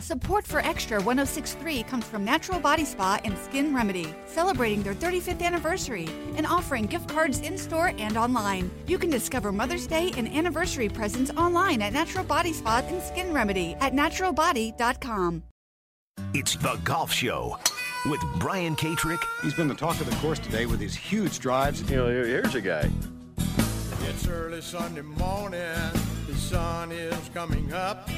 Support for Extra 1063 comes from Natural Body Spa and Skin Remedy, celebrating their 35th anniversary and offering gift cards in store and online. You can discover Mother's Day and anniversary presents online at Natural Body Spa and Skin Remedy at naturalbody.com. It's the Golf Show with Brian Katrek. He's been the talk of the course today with his huge drives. You know, here's a guy. It's early Sunday morning. The sun is coming up.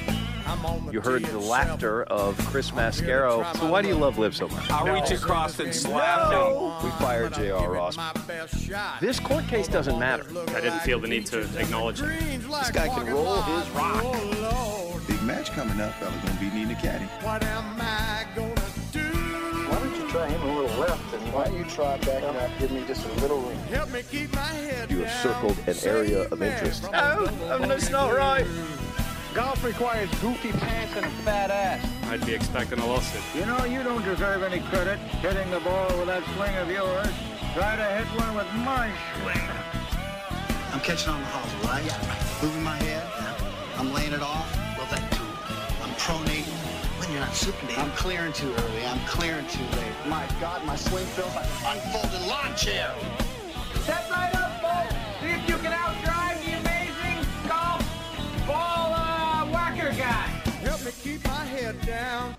I'm on the You heard the laughter of Chris I'm here to Mascaro. So why do you love Liv so much? I'll reach across and slap him. We fired But J.R. Ross. my best shot. This court case doesn't matter. I didn't feel the need to acknowledge it. This guy can roll his rock. Oh, Big match coming up, fella. Gonna be needing a caddy. what am I gonna do? Why don't you try him a little left and why don't you try backing up, give me just a little room. Help me keep my head You have circled an area of interest. from No, that's not right. Golf requires goofy pants and a fat ass. I'd be expecting a lawsuit. You know, you don't deserve any credit hitting the ball with that swing of yours. Try to hit one with my swing. I'm catching on the hosel, right? Yeah. Moving my head. I'm laying it off. Well, that too. I'm pronating. When you're not supinating. I'm clearing too early. I'm clearing too late. My God, my swing feels like an unfolded lawn chair. Step right up, folks. See if you can outdrive the amazing golf ball uh, whacker guy. Help me keep my head down.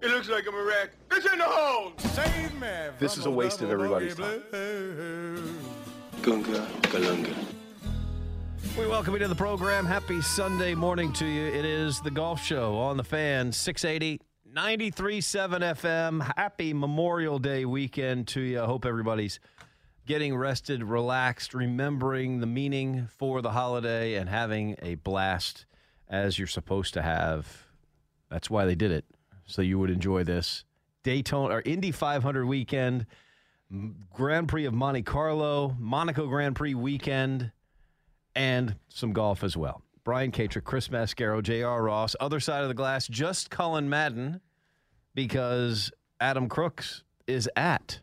It looks like I'm a wreck. It's in the hole. Save me This is a waste of everybody's time. Gunga, galunga. We welcome you to the program. Happy Sunday morning to you. It is the Golf Show on the fan, 680 93.7 FM. Happy Memorial Day weekend to you. I hope everybody's getting rested, relaxed, remembering the meaning for the holiday, and having a blast as you're supposed to have. That's why they did it, so you would enjoy this. Daytona or Indy 500 weekend, Grand Prix of Monte Carlo, Monaco Grand Prix weekend and some golf as well. Brian Katrek, Chris Mascaro, J.R. Ross, other side of the glass, just Cullen Madden because Adam Crooks is at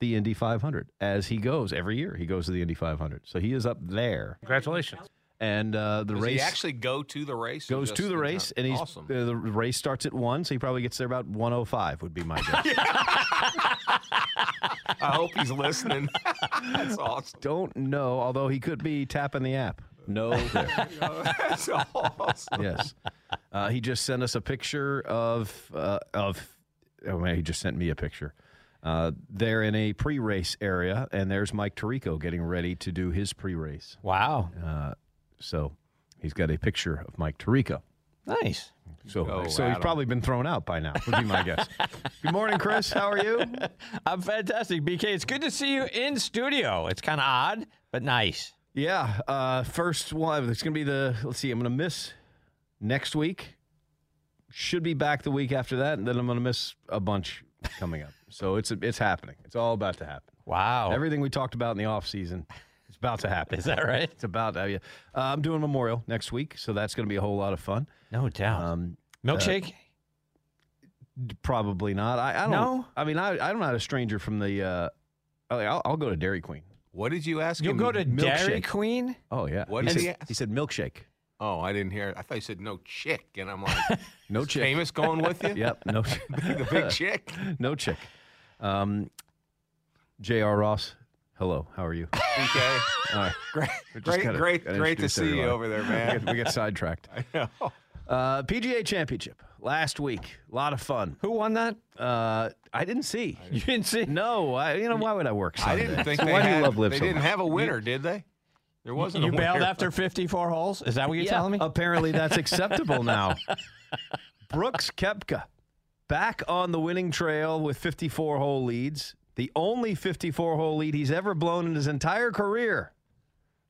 the Indy 500 as he goes every year. He goes to the Indy 500. So he is up there. Congratulations. And uh, the Does race he actually go to the race? goes just to the race, and he's awesome. uh, the race starts at 1, so he probably gets there about 105 would be my guess. I hope he's listening. That's awesome. Don't know, although he could be tapping the app. No. That's awesome. yes. Uh, he just sent us a picture of uh, of. Oh man, he just sent me a picture. Uh, they're in a pre-race area, and there's Mike Tirico getting ready to do his pre-race. Wow. Uh, so he's got a picture of Mike Tirico. Nice. So, Go, so he's probably been thrown out by now. Would be my guess. Good morning, Chris. How are you? I'm fantastic, BK. It's good to see you in studio. It's kind of odd, but nice. Yeah. Uh, first one. It's going to be the. Let's see. I'm going to miss next week. Should be back the week after that, and then I'm going to miss a bunch coming up. So it's it's happening. It's all about to happen. Wow. Everything we talked about in the off season, it's about to happen. Is that right? It's about to. Yeah. Uh, I'm doing Memorial next week, so that's going to be a whole lot of fun. No doubt. Um, Milkshake? d- probably not. I, I don't. No? I mean, I, I'm not a stranger from the. Uh, I'll, I'll go to Dairy Queen. What did you ask You'll him? go to Dairy. Queen? Oh yeah. What he did said, he ask? he said milkshake. Oh, I didn't hear. It. I thought you said no chick, and I'm like, No is chick. Famous going with you? Yep. No. the big chick. no chick. Um, J.R. Ross. Hello. How are you? Okay. All right. Great, great, gotta- great, gotta great to introduce see you over there, We man. get, we get sidetracked. I know. Uh, PGA Championship last week. A lot of fun. Who won that? Uh, I didn't see. You didn't see? No. I, you know why would I work? So? I didn't think So they why do you love Liv they so didn't much? have a winner, did they? There wasn't. You a bailed winner. after 54 holes? Is that what you're Yeah, telling me? Apparently, that's acceptable now. Brooks Koepka back on the winning trail with 54 hole leads. The only 54 hole lead he's ever blown in his entire career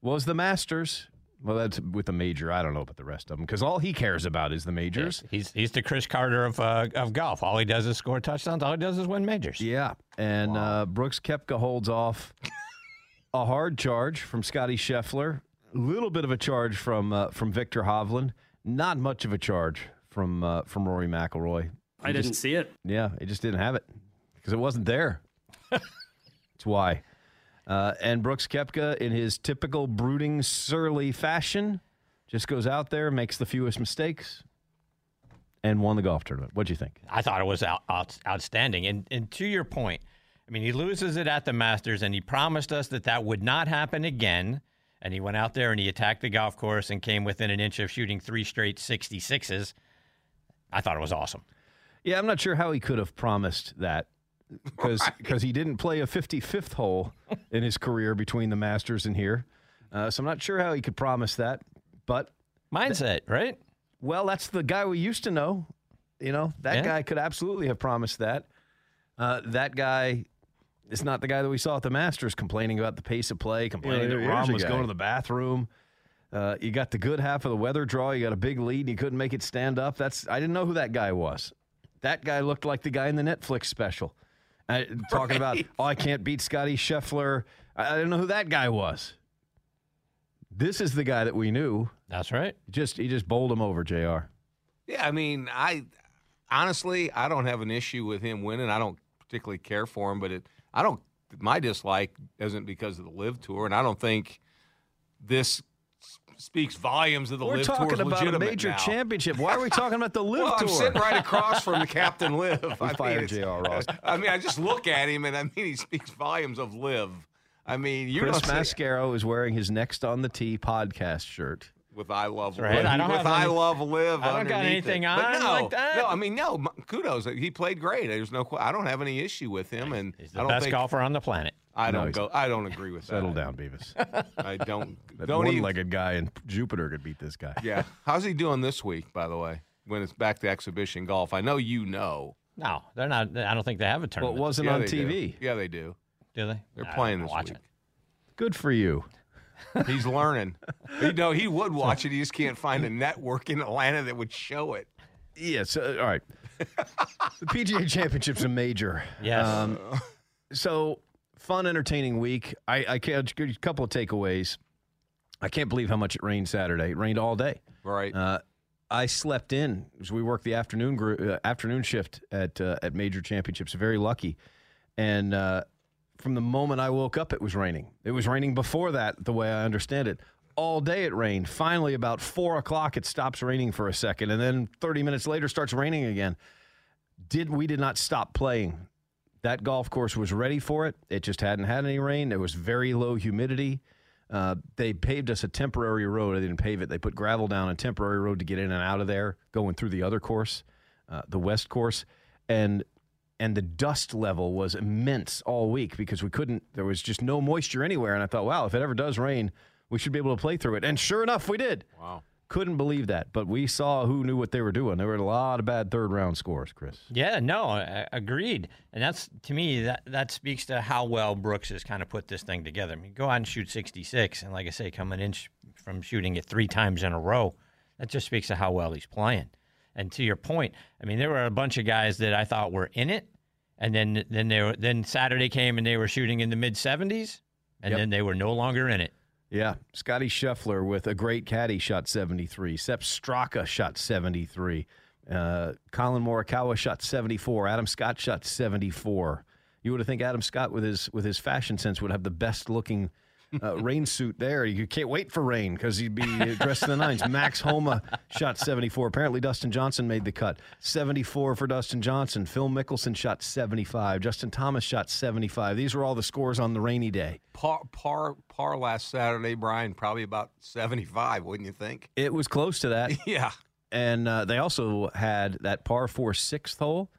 was the Masters. Well, that's with the major. I don't know about the rest of them because all he cares about is the majors. He's he's the Cris Carter of uh, of golf. All he does is score touchdowns. All he does is win majors. Yeah, and uh, Brooks Koepka holds off a hard charge from Scotty Scheffler, a little bit of a charge from uh, from Viktor Hovland, not much of a charge from uh, from Rory McIlroy. I didn't just- see it. Yeah, he just didn't have it because it wasn't there. That's why. Uh, and Brooks Koepka, in his typical brooding, surly fashion, just goes out there, makes the fewest mistakes, and won the golf tournament. What'd you think? I thought it was out, out, outstanding. And, and to your point, I mean, he loses it at the Masters, and he promised us that that would not happen again. And he went out there and he attacked the golf course and came within an inch of shooting three straight 66s. I thought it was awesome. Yeah, I'm not sure how he could have promised that because he didn't play a 55th hole in his career between the Masters and here. Uh, so I'm not sure how he could promise that. But mindset, right? Well, that's the guy we used to know. You know, that Yeah. guy could absolutely have promised that. Uh, that guy is not the guy that we saw at the Masters complaining about the pace of play, complaining Yeah, that Rom was guy. going to the bathroom. Uh, you got the good half of the weather draw. You got a big lead, and you couldn't make it stand up. That's I didn't know who that guy was. That guy looked like the guy in the Netflix special, uh, talking about oh I can't beat Scotty Scheffler. I, I didn't know who that guy was. This is the guy that we knew. That's right. Just he just bowled him over, Jr. Yeah, I mean, I honestly I don't have an issue with him winning. I don't particularly care for him, but it I don't my dislike isn't because of the Liv tour, and I don't think this s- speaks volumes of the live. We're live talking tour's about a major now. championship. Why are we talking about the live well, tour? I'm sitting right across from the Captain Liv. I mean, fired it's- J.R. Ross. I mean, I just look at him, and I mean, he speaks volumes of live. I mean, you Chris Mascaro is wearing his Next on the Tee podcast shirt. with I love right. live. I don't with have I any- love live. I don't got underneath anything it. on But no, like that. No, I mean no. Kudos. He played great. There's no. I don't have any issue with him, and He's I the don't best think golfer on the planet. I No, don't he's go. I don't agree with that. Settle down, Beavis. I don't. That don't even. one-legged guy in Jupiter could beat this guy. Yeah. How's he doing this week? By the way, when it's back to exhibition golf, I know you know. No, they're not. I don't think they have a Well, tournament. it wasn't Yeah, on they do. TV. Yeah, they do. do they? They're I playing don't this watch week. it. Good for you. He's learning. you know, he would watch it. He just can't find a network in Atlanta that would show it. Yes. Uh, all right. the PGA Championship's a major. Yes. Um, so fun, entertaining week. I, I can't you a couple of takeaways. I can't believe how much it rained Saturday. It rained all day. Right. Uh, I slept in as we worked the afternoon gr- uh, afternoon shift at uh, at major championships. Very lucky, and uh, from the moment I woke up, it was raining. It was raining before that, the way I understand it. All day it rained. Finally, about four o'clock, it stops raining for a second, and then thirty minutes later, starts raining again. Did we did not stop playing? That golf course was ready for it. It just hadn't had any rain. There was very low humidity. Uh, they paved us a temporary road. They didn't pave it. They put gravel down a temporary road to get in and out of there, going through the other course, uh, the west course, and and the dust level was immense all week because we couldn't. There was just no moisture anywhere. And I thought, wow, if it ever does rain, we should be able to play through it. And sure enough, we did. Wow. Couldn't believe that. But we saw who knew what they were doing. There were a lot of bad third round scores, Chris. Yeah, no, I- agreed. And that's to me that that speaks to how well Brooks has kind of put this thing together. I mean, go out and shoot 66, and like I say, coming in sh- from shooting it three times in a row, that just speaks to how well he's playing. And to your point, I mean, there were a bunch of guys that I thought were in it, and then then they were then Saturday came and they were shooting in the mid 70s, and Yep. then they were no longer in it. Yeah, Scotty Scheffler with a great caddy shot 73. Sepp Straka shot 73. Uh, Collin Morikawa shot 74. Adam Scott shot 74. You would have think Adam Scott with his with his fashion sense would have the best looking uh, rain suit there. You can't wait for rain because he'd be dressed in the nines. Max Homa shot 74. Apparently, Dustin Johnson made the cut. 74 for Dustin Johnson. Phil Mickelson shot 75. Justin Thomas shot 75. These were all the scores on the rainy day. Par par par last Saturday, Brian. Probably about seventy five, wouldn't you think? It was close to that. Yeah. and uh, they also had that par four sixth hole.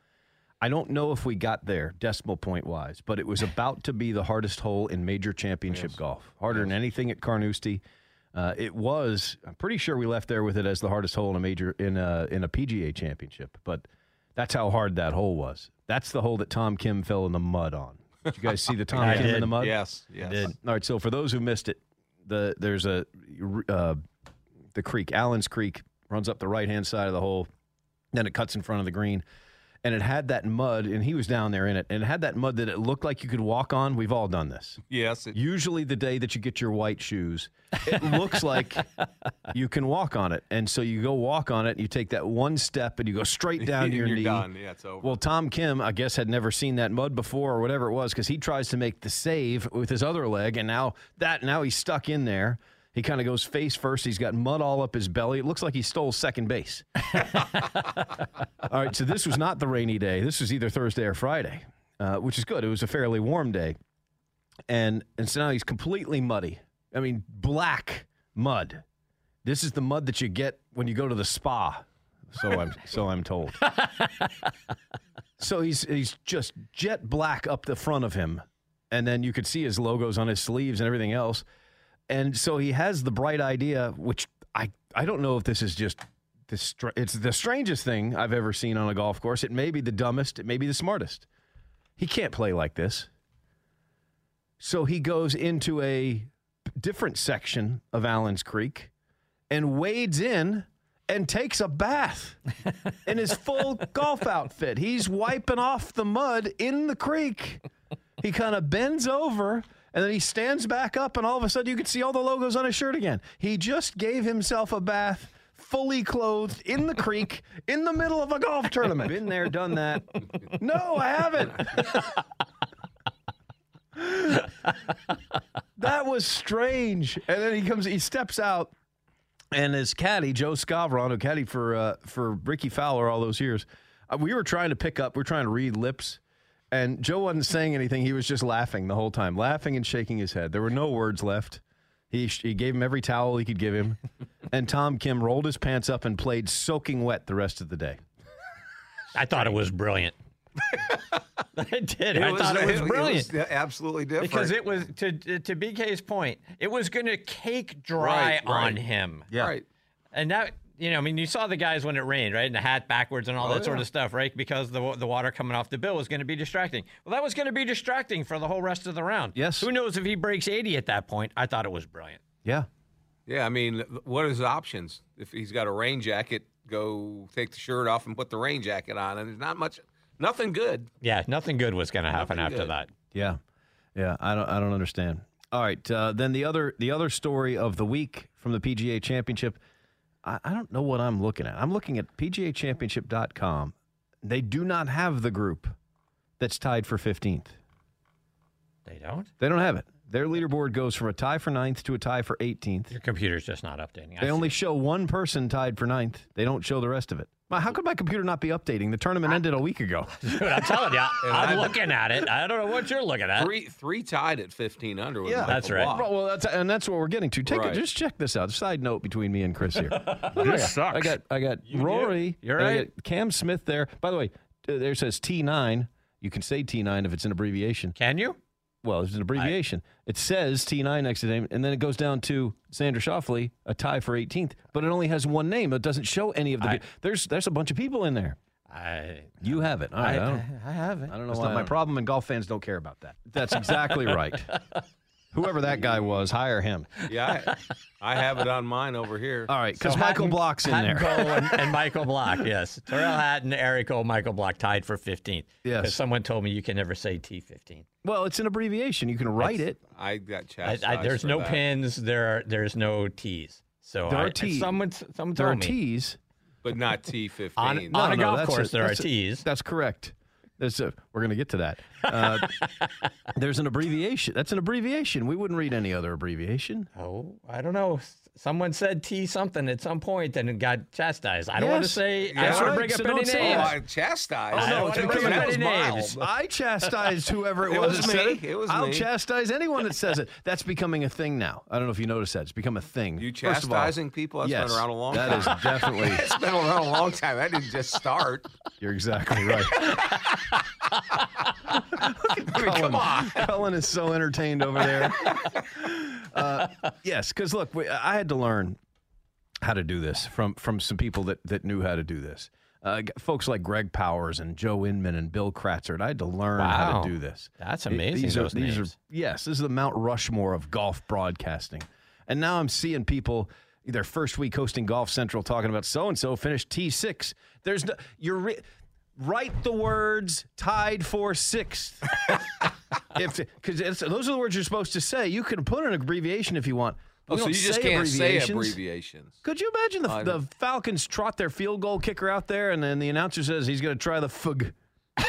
I don't know if we got there decimal point wise, but it was about to be the hardest hole in major championship golf, harder than anything at Carnoustie. Uh, it was. I'm pretty sure we left there with it as the hardest hole in a major in a in a PGA championship. But that's how hard that hole was. That's the hole that Tom Kim fell in the mud on. Did you guys see the Tom I Kim in the mud? Yes. Yes. did. All right. So for those who missed it, the there's a uh, the creek, Allen's Creek, runs up the right hand side of the hole. Then it cuts in front of the green, and it had that mud, and he was down there in it, and it had that mud that it looked like you could walk on. We've all done this. Yes. It, Usually, the day that you get your white shoes, it looks like you can walk on it, and so you go walk on it, you take that one step, and you go straight down to your You're knee. done. Yeah, it's over. Well, Tom Kim, I guess, had never seen that mud before or whatever it was because he tries to make the save with his other leg, and now that now he's stuck in there. He kind of goes face first. He's got mud all up his belly. It looks like he stole second base. all right, so this was not the rainy day. This was either Thursday or Friday, uh, which is good. It was a fairly warm day. And, and so now he's completely muddy. I mean, black mud. This is the mud that you get when you go to the spa. So I'm so I'm told. so he's he's just jet black up the front of him, and then you could see his logos on his sleeves and everything else. And so he has the bright idea, which I I don't know if this is just the str- it's the strangest thing I've ever seen on a golf course. It may be the dumbest, it may be the smartest. He can't play like this. So he goes into a different section of Allen's Creek and wades in and takes a bath in his full golf outfit. He's wiping off the mud in the creek. He kind of bends over and then he stands back up, and all of a sudden you can see all the logos on his shirt again. He just gave himself a bath. Fully clothed in the creek in the middle of a golf tournament. Been there, done that. No, I haven't. that was strange. And then he comes, he steps out, and his caddy Joe Skovron, who caddied for uh, for Rickie Fowler all those years, uh, we were trying to pick up, we are trying to read lips, and Joe wasn't saying anything. He was just laughing the whole time, laughing and shaking his head. There were no words left. He he gave him every towel he could give him, and Tom Kim rolled his pants up and played soaking wet the rest of the day. I thought it was brilliant. I did. It I was- thought it was it brilliant. was absolutely different. Because it was to to BK's point, it was going to cake dry Right, on him. Yeah. Right. And that you know, I mean, you saw the guys when it rained, right? And the hat backwards and all Oh, that sort of stuff, right? Because the the water coming off the bill was going to be distracting. Well, that was going to be distracting for the whole rest of the round. Yes. Who knows if he breaks 80 at that point? I thought it was brilliant. Yeah. Yeah, I mean, what are his options? If he's got a rain jacket, go take the shirt off and put the rain jacket on, and there's not much, nothing good. Yeah, nothing good was going to happen Nothing after good. that. Yeah, yeah. I don't. I don't understand. All right. Uh, then the other the other story of the week from the PGA Championship. I, I don't know what I'm looking at. I'm looking at PGAChampionship.com. They do not have the group that's tied for 15th. They don't. They don't have it. Their leaderboard goes from a tie for ninth to a tie for 18th. Your computer's just not updating. I They see. only show one person tied for ninth. They don't show the rest of it. Well, How could my computer not be updating? The tournament ended a week ago. Dude, I'm telling you, I'm looking at it. I don't know what you're looking at. Three three tied at 15 under. With Yeah. Michael That's right. Well, well, that's and that's what we're getting to. Take Right. it. Just check this out. Side note between me and Chris here. This sucks. I got I got Rory. You're and I right. got Cam Smith there. By the way, uh, there says T nine. You can say T nine if it's an abbreviation. Can you? Well, it's an abbreviation. it says T nine next to the name, and then it goes down to Xander Schauffele, a tie for 18th. But it only has one name. It doesn't show any of the. I- there's there's a bunch of people in there. I You have it. All right, I, don't, I have it. I don't know That's why. not my my problem, and golf fans don't care about that. That's exactly right. Whoever that guy was, hire him. Yeah, I, I have it on mine over here. All right, because So Michael Hatton- Block's in Hatton there. Cole and, and Michael Block, yes. Tyrrell Hatton, Eric Cole, Michael Block tied for 15th. Yes. Because someone told me you can never say T15. Well, it's an abbreviation. You can write it. I got I, chastised. I, there's for no that. pins. There are there's no T's. So There I, are T's. Someone someone There told are me T's. but not T15. On- No, on a no, golf that's course there are that's T's. That's correct. There's a, we're going to get to that. Uh, there's an abbreviation. That's an abbreviation. We wouldn't read any other abbreviation. Oh, I don't know. Someone said T something at some point and it got chastised. I don't want to Yes. say. I don't want to bring so up any names. Oh. I chastised. Oh, I don't no, want it's to because bring up any was names. I chastised whoever it, It was. was me. It was I'll me. chastise anyone that says it. That's becoming a thing now. I don't know if you noticed that. It's become a thing. You First of all, chastising people? That's yes, been around a long that time. is definitely. it's been around a long time. That didn't just start. You're exactly right. Come on. Cullen is so entertained over there. Uh, yes, because look, we, I had to learn how to do this from from some people that that knew how to do this. Uh, folks like Greg Powers and Joe Inman and Bill Kratzert. I had to learn how to do this. That's Th- amazing, These are, these are yes, this is the Mount Rushmore of golf broadcasting. And now I'm seeing people their first week hosting Golf Central talking about so and so finished T6. There's no you're re- write the words tied for sixth. if because those are the words you're supposed to say. You can put an abbreviation if you want. Oh, so you just can't say abbreviations. abbreviations. Could you imagine the, the. Falcons trot their field goal kicker out there, and then the announcer says he's going to try the fug.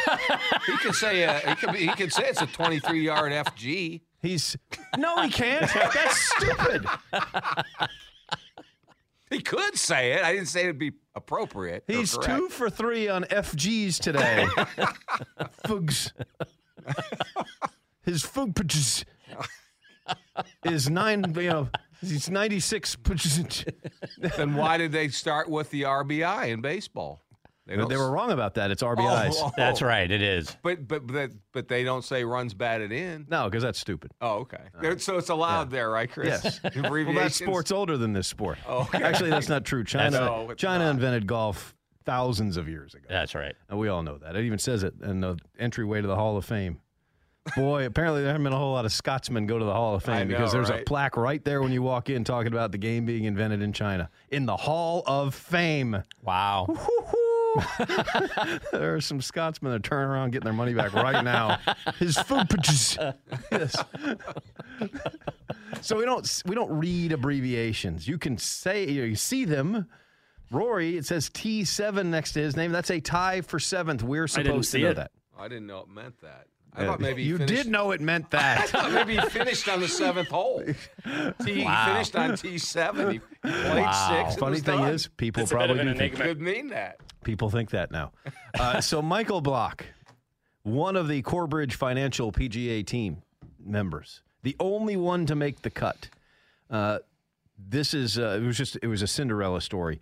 He could say uh, he could he could say it's a 23 yard FG. He's no, he can't. That's stupid. He could say it. I didn't say it'd be appropriate. He's two for three on FGs today. Fugs. His food pitches is nine. You know, he's ninety six. Then why did they start with the RBI in baseball? They, They were wrong about that. It's RBIs. Oh, oh. That's right. It is. But but but but they don't say runs batted in. No, because that's stupid. Oh, okay. Uh, there- so it's allowed there, right, Chris? Yes. Well, Abbreviations. that sport's older than this sport. Oh, okay. Actually, that's not true. China, No, it's China not. invented golf thousands of years ago. That's right. And we all know that. It even says it in the entryway to the Hall of Fame. Boy, apparently there haven't been a whole lot of Scotsmen go to the Hall of Fame know, because there's a plaque right there when you walk in talking about the game being invented in China. In the Hall of Fame. Wow. there are some Scotsmen that turn around getting their money back right now. His food pitches. Yes. so we don't we don't read abbreviations. You can say you see them. Rory, it says T seven next to his name. That's a tie for seventh. We're didn't supposed to see know it. that. I didn't know it meant that. I thought maybe you finished, did know it meant that. I that. thought maybe he finished on the seventh hole. T, He Wow. finished on T seven. He played Wow. six. Funny thing done. is, people It's probably do think enigma. could mean that. People think that now. Uh, so Michael Block, one of the Corebridge Financial PGA team members, the only one to make the cut. Uh, this is uh, it was just it was a Cinderella story.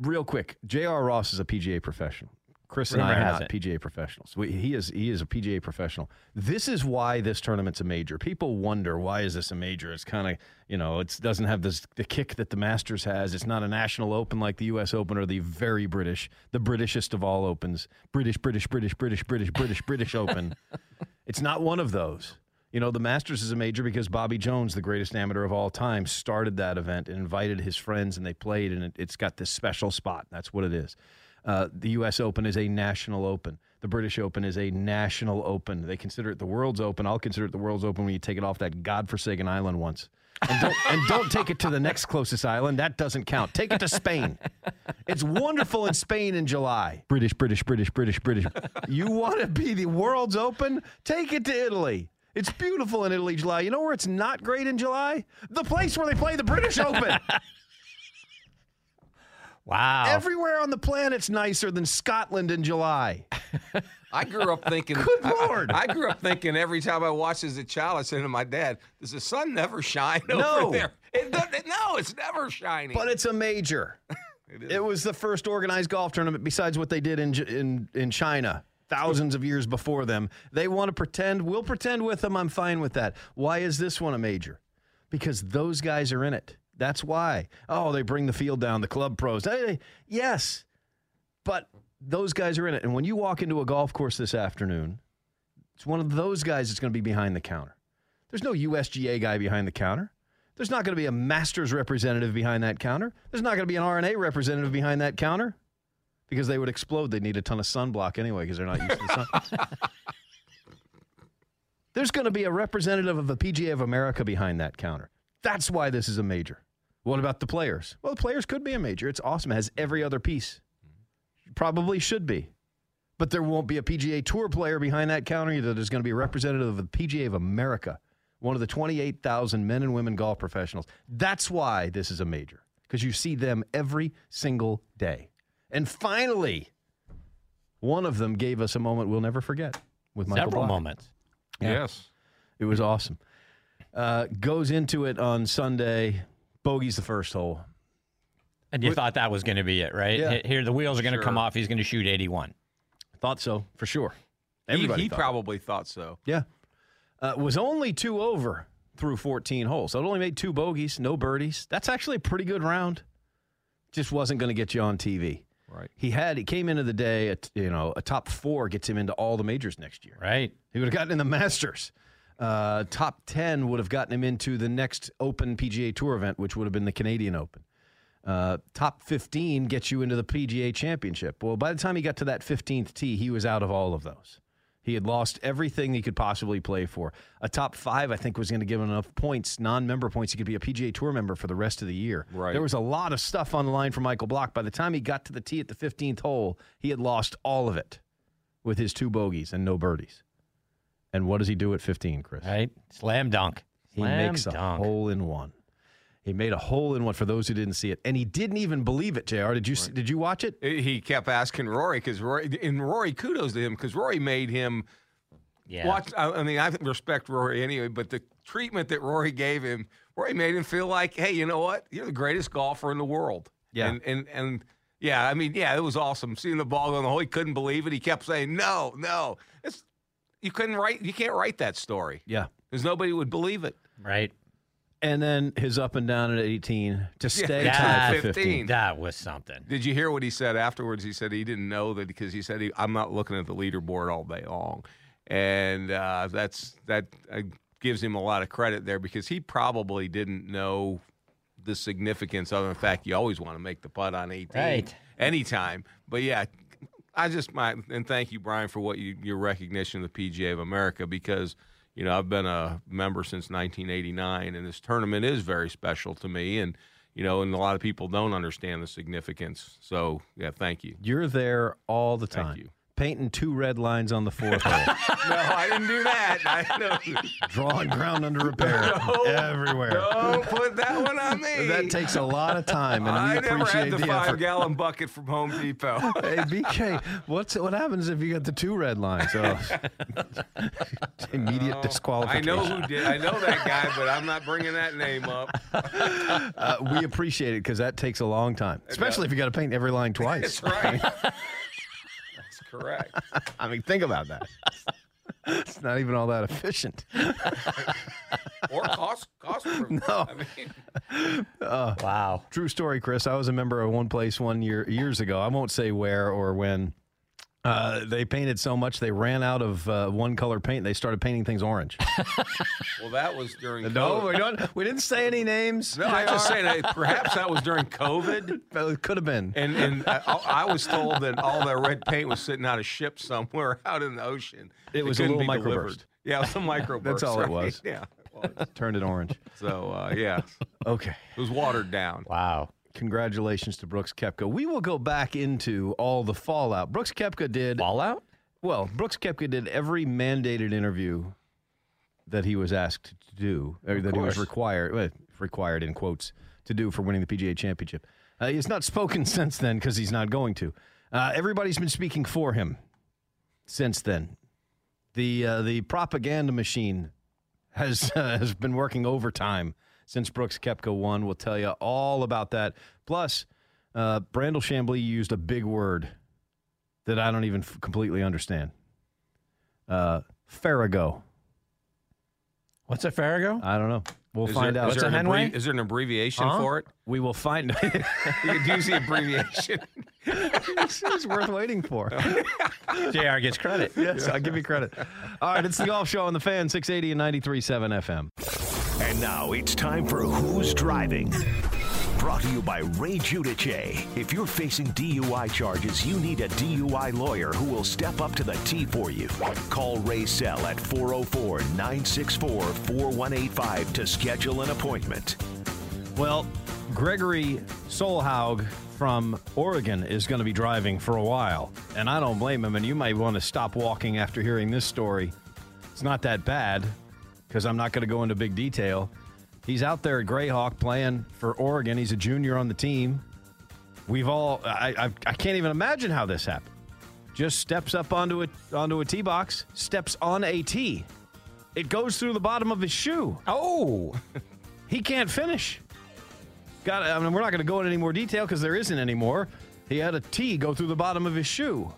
Real quick, J.R. Ross is a PGA professional. Chris and Rumor I are not it. PGA professionals. We, he is he is a PGA professional. This is why this tournament's a major. People wonder why is this a major? It's kind of you know it doesn't have this the kick that the Masters has. It's not a national open like the U.S. Open or the very British, the Britishest of all opens. British, British, British, British, British, British, British Open. It's not one of those. You know, the Masters is a major because Bobby Jones, the greatest amateur of all time, started that event and invited his friends, and they played, and it, it's got this special spot. That's what it is. Uh, the U.S. Open is a national open. The British Open is a national open. They consider it the World's Open. I'll consider it the World's Open when you take it off that godforsaken island once. And don't, and don't take it to the next closest island. That doesn't count. Take it to Spain. It's wonderful in Spain in July. British, British, British, British, British. You want to be the world's open? Take it to Italy. It's beautiful in Italy, July. You know where it's not great in July? The place where they play the British Open. Wow. Everywhere on the planet's nicer than Scotland in July. I grew up thinking. Good I- I- Lord. I, grew up thinking every time I watched as a child, I said to my dad, "Does the sun never shine No. over there?" It, doesn't- no, it's never shining. But it's a major. it was the first organized golf tournament besides what they did in in in China thousands of years before them. They want to pretend. We'll pretend with them. I'm fine with that. Why is this one a major? Because those guys are in it. That's why. Oh, they bring the field down. The club pros. Hey, yes, but those guys are in it. And when you walk into a golf course this afternoon, it's one of those guys that's going to be behind the counter. There's no USGA guy behind the counter. There's not going to be a Masters representative behind that counter. There's not going to be an R&A representative behind that counter because they would explode. They'd need a ton of sunblock anyway because they're not used to the sun. There's going to be a representative of the PGA of America behind that counter. That's why this is a major. What about the players? Well, the players could be a major. It's awesome. It has every other piece. Probably should be. But there won't be a PGA Tour player behind that counter either. There's going to be a representative of the PGA of America, one of the 28,000 men and women golf professionals. That's why this is a major, because you see them every single day. And finally, one of them gave us a moment we'll never forget with Michael Several Block. moments. yes, It was awesome. Uh, goes into it on Sunday, bogeys the first hole. And you thought that was going to be it, right? Yeah. Here, the wheels are going to Sure. come off. He's going to shoot 81. Thought so, for sure. he, Everybody he thought. probably thought so. Yeah. Uh, was only two over through 14 holes. So it only made two bogeys, no birdies. That's actually a pretty good round. Just wasn't going to get you on TV. Right. He had, he came into the day, at, you know, a top four gets him into all the majors next year. Right. He would have gotten in the Masters. Uh, top 10 would have gotten him into the next Open PGA Tour event, which would have been the Canadian Open. Uh, top 15 gets you into the PGA Championship. Well, by the time he got to that 15th tee, he was out of all of those. He had lost everything he could possibly play for. A top five, I think, was going to give him enough points, non member points. He could be a PGA Tour member for the rest of the year. Right. There was a lot of stuff on the line for Michael Block. By the time he got to the tee at the 15th hole, he had lost all of it with his two bogeys and no birdies. And what does he do at 15, Chris? Right? Slam dunk. He Slam makes a dunk. hole in one. He made a hole in one for those who didn't see it, and he didn't even believe it. Jr. Did you see, did you watch it? He kept asking Rory because Rory and Rory kudos to him because Rory made him Yeah. watch. I I mean, I respect Rory anyway, but the treatment that Rory gave him, Rory made him feel like, hey, you know what? You're the greatest golfer in the world. Yeah. and and and yeah, I mean, yeah, it was awesome seeing the ball go in the hole. He couldn't believe it. He kept saying, no, no. It's you couldn't write. You can't write that story Yeah. because nobody would believe it. Right. And then his up and down at 18 to stay Yeah, tied that- at 15. That was something. Did you hear what he said afterwards? He said he didn't know that because he said he, I'm not looking at the leaderboard all day long, and uh, that's that uh, gives him a lot of credit there because he probably didn't know the significance of. it. In fact, you always want to make the putt on 18 Right. anytime. But yeah, I just might and thank you, Brian, for what you your recognition of the PGA of America because. You know, I've been a member since 1989, and this tournament is very special to me. And you know, and a lot of people don't understand the significance. So, yeah, thank you. You're there all the time. Thank you. Painting two red lines on the fourth hole, No, I didn't do that. I know. drawing ground under repair everywhere. Don't put that one on me. That takes a lot of time, and we I never appreciate had the, the five-gallon bucket from Home Depot. Hey BK, what's what happens if you got the two red lines? Oh, immediate I disqualification. I know who did. I know that guy, but I'm not bringing that name up. Uh, we appreciate it because that takes a long time, especially if you got to paint every line twice. That's right. That's correct. I mean, think about that. It's not even all that efficient. Or cost cost. No. I mean, uh, Wow. True story, Chris. I was a member of one place one year years ago. I won't say where or when. Uh, they painted so much they ran out of uh, one color paint. They started painting things orange. well, that was during. no, COVID. we don't. We didn't say any names. No, I just saying that perhaps that was during COVID. It could have been. And and I, I was told that all that red paint was sitting on a ship somewhere out in the ocean. It was a couldn't little be microburst. delivered. Yeah, it was a microburst. That's all it was. Yeah. It was. Turned it orange. So uh, yeah, Okay. it was watered down. Wow. Congratulations to Brooks Koepka. We will go back into all the fallout. Brooks Koepka did Fallout? well. Brooks Koepka did every mandated interview that he was asked to do, or that he was required well, required in quotes to do for winning the PGA Championship. Uh, he has not spoken since then because he's not going to. Uh, everybody's been speaking for him since then. The uh, the propaganda machine has uh, has been working overtime since Brooks Koepka won. We'll tell you all about that. Plus, uh, Brandel Chamblee used a big word that I don't even f- completely understand. Uh, Farrago. What's a Farrago? I don't know. We'll Is find there, out. Is there, What's a an abbrevi- is there an abbreviation Huh? for it? We will find. You could use the abbreviation. it's, it's worth waiting for. JR gets credit. Yes, I'll give you credit. All right, it's the golf show on the fan, 680 and 93.7 FM. And now it's time for Who's Driving? Brought to you by Ray Giudice. If you're facing DUI charges, you need a DUI lawyer who will step up to the T for you. Call Ray Sell at 404 964 4185 to schedule an appointment. Well, Gregory Solhaug from Oregon is going to be driving for a while, and I don't blame him. And you might want to stop walking after hearing this story. It's not that bad because I'm not going to go into big detail. He's out there at Grayhawk playing for Oregon. He's a junior on the team. We've all I, I, I can't even imagine how this happened. Just steps up onto a onto a tee box, steps on a tee. It goes through the bottom of his shoe. Oh. He can't finish. Got. I mean, we're not going to go into any more detail because there isn't any more. He had a tee go through the bottom of his shoe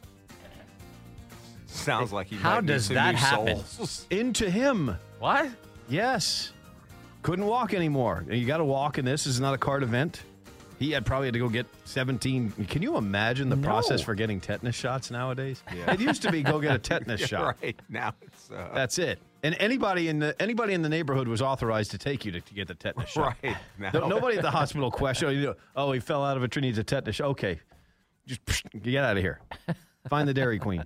Sounds like he. How might need does that happen? soles. into him. What? Yes, couldn't walk anymore. You got to walk in this. This is not a card event. He had probably had to go get 17. Can you imagine the No. process for getting tetanus shots nowadays? It used to be go get a tetanus Yeah, shot. right now it's uh, That's it. And anybody in the anybody in the neighborhood was authorized to take you to, to get the tetanus shot. right now. No- nobody at the hospital questioned. You know, oh, he fell out of a tree. Needs a tetanus. shot." Okay, just psh, get out of here. Find the Dairy Queen.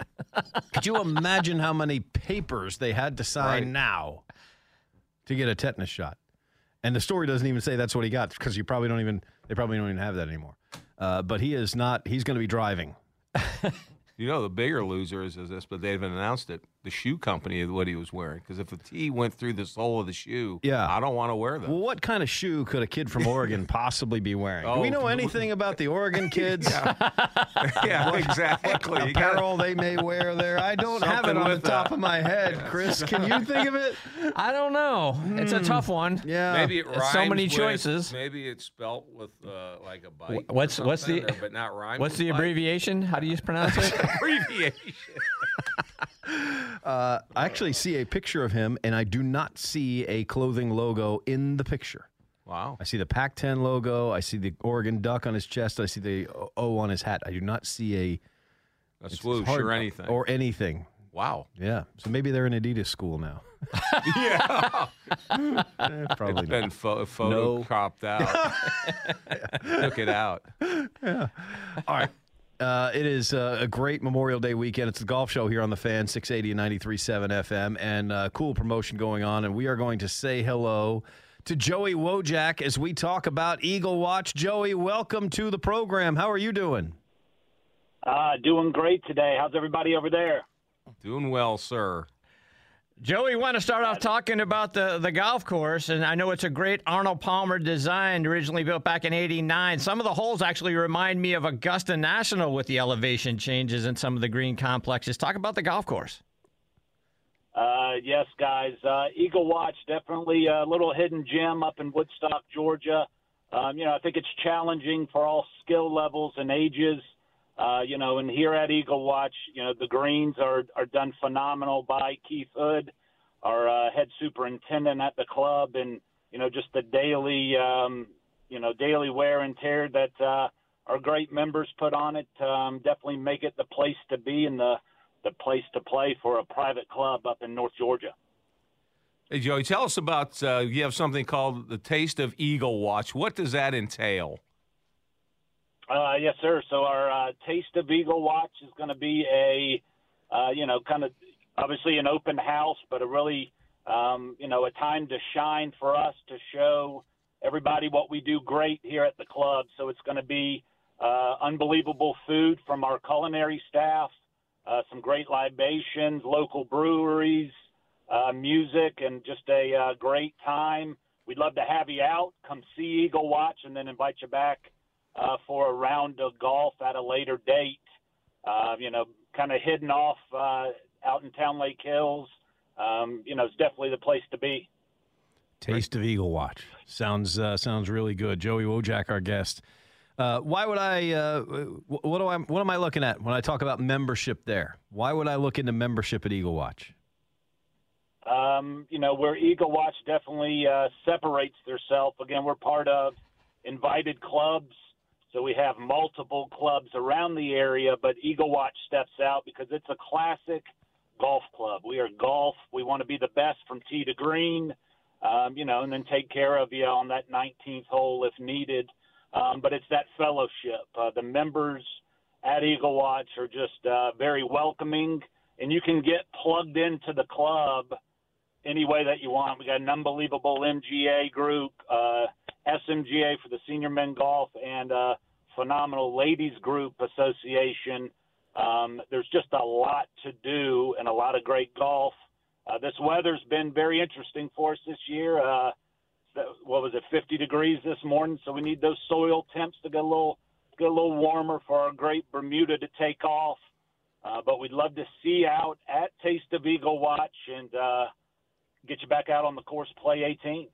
Could you imagine how many papers they had to sign Right. now to get a tetanus shot? And the story doesn't even say that's what he got because you probably don't even they probably don't even have that anymore. Uh, but he is not. He's going to be driving. You know, the bigger loser is, is this, but they haven't announced it. The shoe company of what he was wearing. Because if the T went through the sole of the shoe, Yeah. I don't want to wear them. Well, what kind of shoe could a kid from Oregon possibly be wearing? Do we Oh, know anything about the Oregon kids? yeah, exactly. You gotta- Apparel they may wear there. I don't have it on the with top that. of my head, Chris. Can you think of it? I don't know. It's a tough one. Yeah. Maybe it It's rhymes so many with- choices. Maybe it's spelt with uh, like a bike. or What's what's the or- but not rhyme. what's with the bike. abbreviation? How do you pronounce it? abbreviation? Uh, I actually see a picture of him, and I do not see a clothing logo in the picture. Wow. I see the Pac-10 logo. I see the Oregon Duck on his chest. I see the O on his hat. I do not see a A swoosh hard- or anything. or anything. wow. Yeah. So maybe they're an Adidas school now. Yeah. Eh, probably it's not. been pho- photo No. cropped out. Took it out. Yeah. All right. Uh, it is uh, a great Memorial Day weekend. It's the golf show here on the fan, 680 and 93.7 FM, and uh, cool promotion going on. And we are going to say hello to Joey Wojak as we talk about Eagle Watch. Joey, welcome to the program. How are you doing? Uh, doing great today. How's everybody over there? Doing well, sir. Joey, want to start off talking about the, the golf course, and I know it's a great Arnold Palmer design, originally built back in '89. Some of the holes actually remind me of Augusta National with the elevation changes and some of the green complexes. Talk about the golf course. Uh, yes, guys. Uh, Eagle Watch, definitely a little hidden gem up in Woodstock, Georgia. Um, you know, I think it's challenging for all skill levels and ages. Uh, you know, and here at Eagle Watch, you know, the greens are, are done phenomenal by Keith Hood, our uh, head superintendent at the club, and, you know, just the daily, um, you know, daily wear and tear that uh, our great members put on it um, definitely make it the place to be and the, the place to play for a private club up in North Georgia. Hey, Joey, tell us about uh, you have something called the Taste of Eagle Watch. What does that entail? Uh, yes, sir. So our uh, Taste of Eagle Watch is going to be a, uh, you know, kind of obviously an open house, but a really, um, you know, a time to shine for us to show everybody what we do great here at the club. So it's going to be uh, unbelievable food from our culinary staff, uh, some great libations, local breweries, uh, music, and just a uh, great time. We'd love to have you out. Come see Eagle Watch, and then invite you back uh, for a round of golf at a later date. Uh, you know, kind of hidden off uh, out in Towne Lake Hills. Um, you know, it's definitely the place to be. Taste of Eagle Watch sounds uh, sounds really good. Joey Wojak, our guest. Uh, why would I? Uh, what do I? What am I looking at when I talk about membership there? Why would I look into membership at Eagle Watch? Um, you know, where Eagle Watch definitely uh, separates themselves. Again, we're part of invited clubs, so we have multiple clubs around the area, but Eagle Watch steps out because it's a classic golf club. We are golf. We want to be the best from tee to green, um, you know, and then take care of you on that 19th hole if needed. Um, but it's that fellowship. Uh, the members at Eagle Watch are just uh, very welcoming, and you can get plugged into the club any way that you want. We got an unbelievable MGA group, uh, SMGA for the senior men golf, and uh, phenomenal ladies group association. Um, there's just a lot to do and a lot of great golf. Uh, this weather's been very interesting for us this year. Uh, what was it, 50 degrees this morning? So we need those soil temps to get a little get a little warmer for our great Bermuda to take off. Uh, but we'd love to see you out at Taste of Eagle Watch and uh, get you back out on the course, play 18.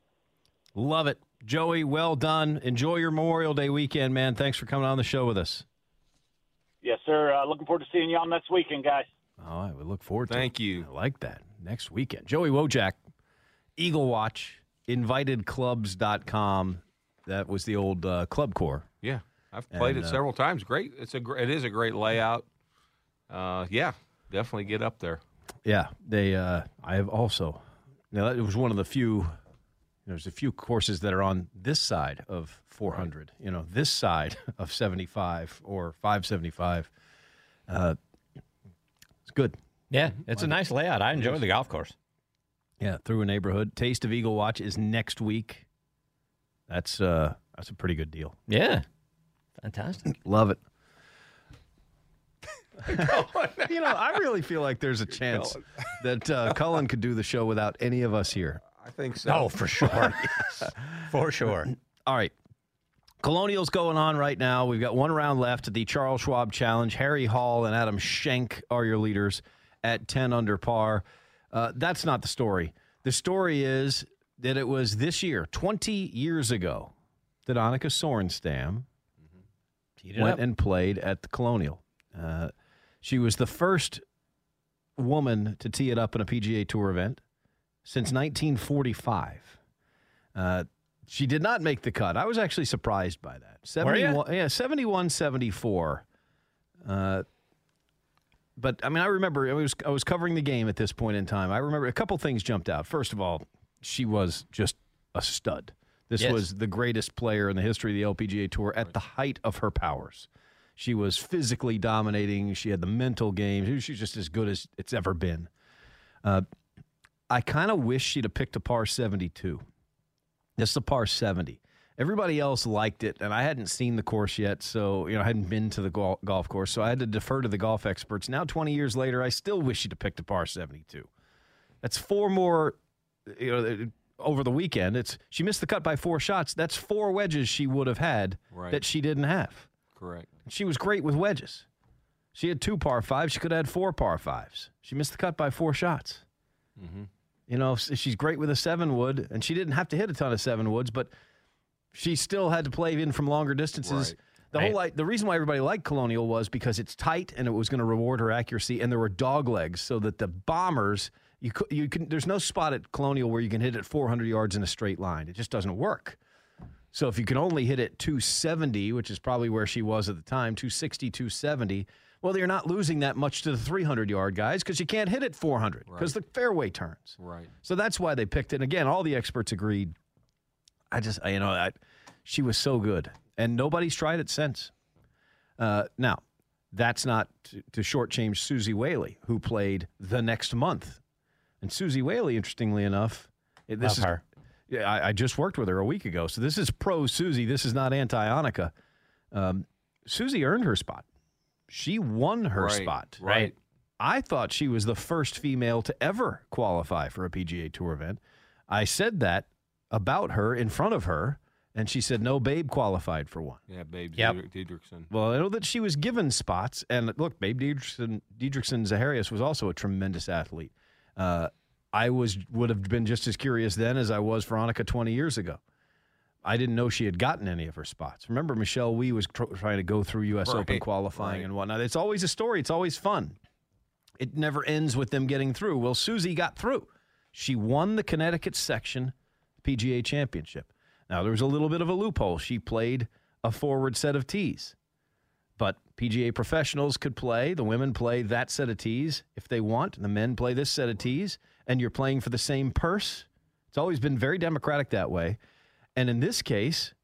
Love it, Joey. Well done. Enjoy your Memorial Day weekend, man. Thanks for coming on the show with us. Yes, sir. Uh, looking forward to seeing you on next weekend, guys. All right, we look forward to it. Thank it. you. I like that. Next weekend. Joey Wojak, Eagle Watch, invitedclubs.com. That was the old uh, ClubCorp. Yeah, I've played And, it uh, several times. Great. It's a. gr- It is a great layout. Uh, yeah, definitely get up there. Yeah, they. Uh, I have also. Now it was one of the few. There's a few courses that are on this side of 400. You know, this side of 75 or 575. Uh, it's good. Yeah, it's a nice layout. I enjoy the golf course. Yeah, through a neighborhood. Taste of Eagle Watch is next week. That's uh, that's a pretty good deal. Yeah, fantastic. Love it. you know, I really feel like there's a chance that uh, Cullen could do the show without any of us here. I think so. Oh, for sure. For sure. All right. Colonial's going on right now. We've got one round left at the Charles Schwab Challenge. Harry Hall and Adam Schenk are your leaders at 10 under par. Uh, that's not the story. The story is that it was this year, 20 years ago, that Annika Sorenstam it went up. and played at the Colonial. Uh, she was the first woman to tee it up in a PGA Tour event since 1945. Uh, she did not make the cut. I was actually surprised by that. 71, yeah, 71 74. Uh, but I mean, I remember I was I was covering the game at this point in time. I remember a couple things jumped out. First of all, she was just a stud. This Yes. was the greatest player in the history of the LPGA Tour at the height of her powers. She was physically dominating. She had the mental game. She was just as good as it's ever been. Uh, I kind of wish she'd have picked a par 72. This is a par 70. Everybody else liked it, and I hadn't seen the course yet, so you know I hadn't been to the golf course, so I had to defer to the golf experts. Now, 20 years later, I still wish she'd have picked a par 72. That's four more, you know, over the weekend. It's she missed the cut by four shots. That's four wedges she would have had Right. that she didn't have. Correct. She was great with wedges. She had two par fives. She could have had four par fives. She missed the cut by four shots. Mm-hmm. You know, she's great with a seven wood, and she didn't have to hit a ton of seven woods, but she still had to play in from longer distances. Right. The whole like, the reason why everybody liked Colonial was because it's tight and it was going to reward her accuracy, and there were dog legs so that the bombers you could you can there's no spot at Colonial where you can hit it 400 yards in a straight line. It just doesn't work. So if you can only hit it 270, which is probably where she was at the time, 260, 270, well, you're not losing that much to the 300 yard guys because you can't hit it 400 because the fairway turns. Right. So that's why they picked it. And again, all the experts agreed. I just, you know, I, she was so good, and nobody's tried it since. Uh, now, that's not to, to shortchange Suzy Whaley, who played the next month. And Suzy Whaley, interestingly enough, this Love is her. Yeah, I, I just worked with her a week ago, so this is pro Suzy. This is not anti Annika. Um, Suzy earned her spot. She won her Right, spot. right. I thought she was the first female to ever qualify for a PGA Tour event. I said that about her in front of her, and she said no. Babe qualified for one. Yeah, Babe Yep. Didrikson. Well, I know that she was given spots, and look, Babe Didrikson, Didrikson Zaharias was also a tremendous athlete. Uh, I was would have been just as curious then as I was Veronica 20 years ago. I didn't know she had gotten any of her spots. Remember, Michelle Wie was tr- trying to go through U.S. Open qualifying right. and whatnot. It's always a story. It's always fun. It never ends with them getting through. Well, Suzy got through. She won the Connecticut section PGA Championship. Now, there was a little bit of a loophole. She played a forward set of tees, but PGA professionals could play. The women play that set of tees if they want, the men play this set of tees, and you're playing for the same purse. It's always been very democratic that way. And in this case,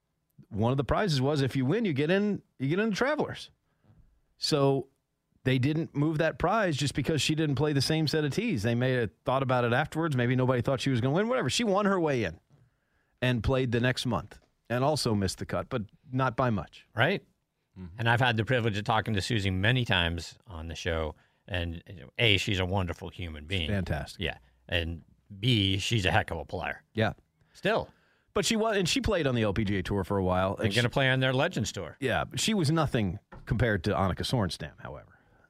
one of the prizes was if you win, you get in, you get in the Travelers. So they didn't move that prize just because she didn't play the same set of tees. They may have thought about it afterwards. Maybe nobody thought she was going to win. Whatever. She won her way in and played the next month and also missed the cut, but not by much. right? Mm-hmm. And I've had the privilege of talking to Suzy many times on the show. And you know, A, she's a wonderful human being. Fantastic. Yeah. And B, she's a heck of a player. Yeah. Still. But she was, and she played on the LPGA tour for a while. And And going to play on their Legends Tour. yeah, but she was nothing compared to Annika Sorenstam, however.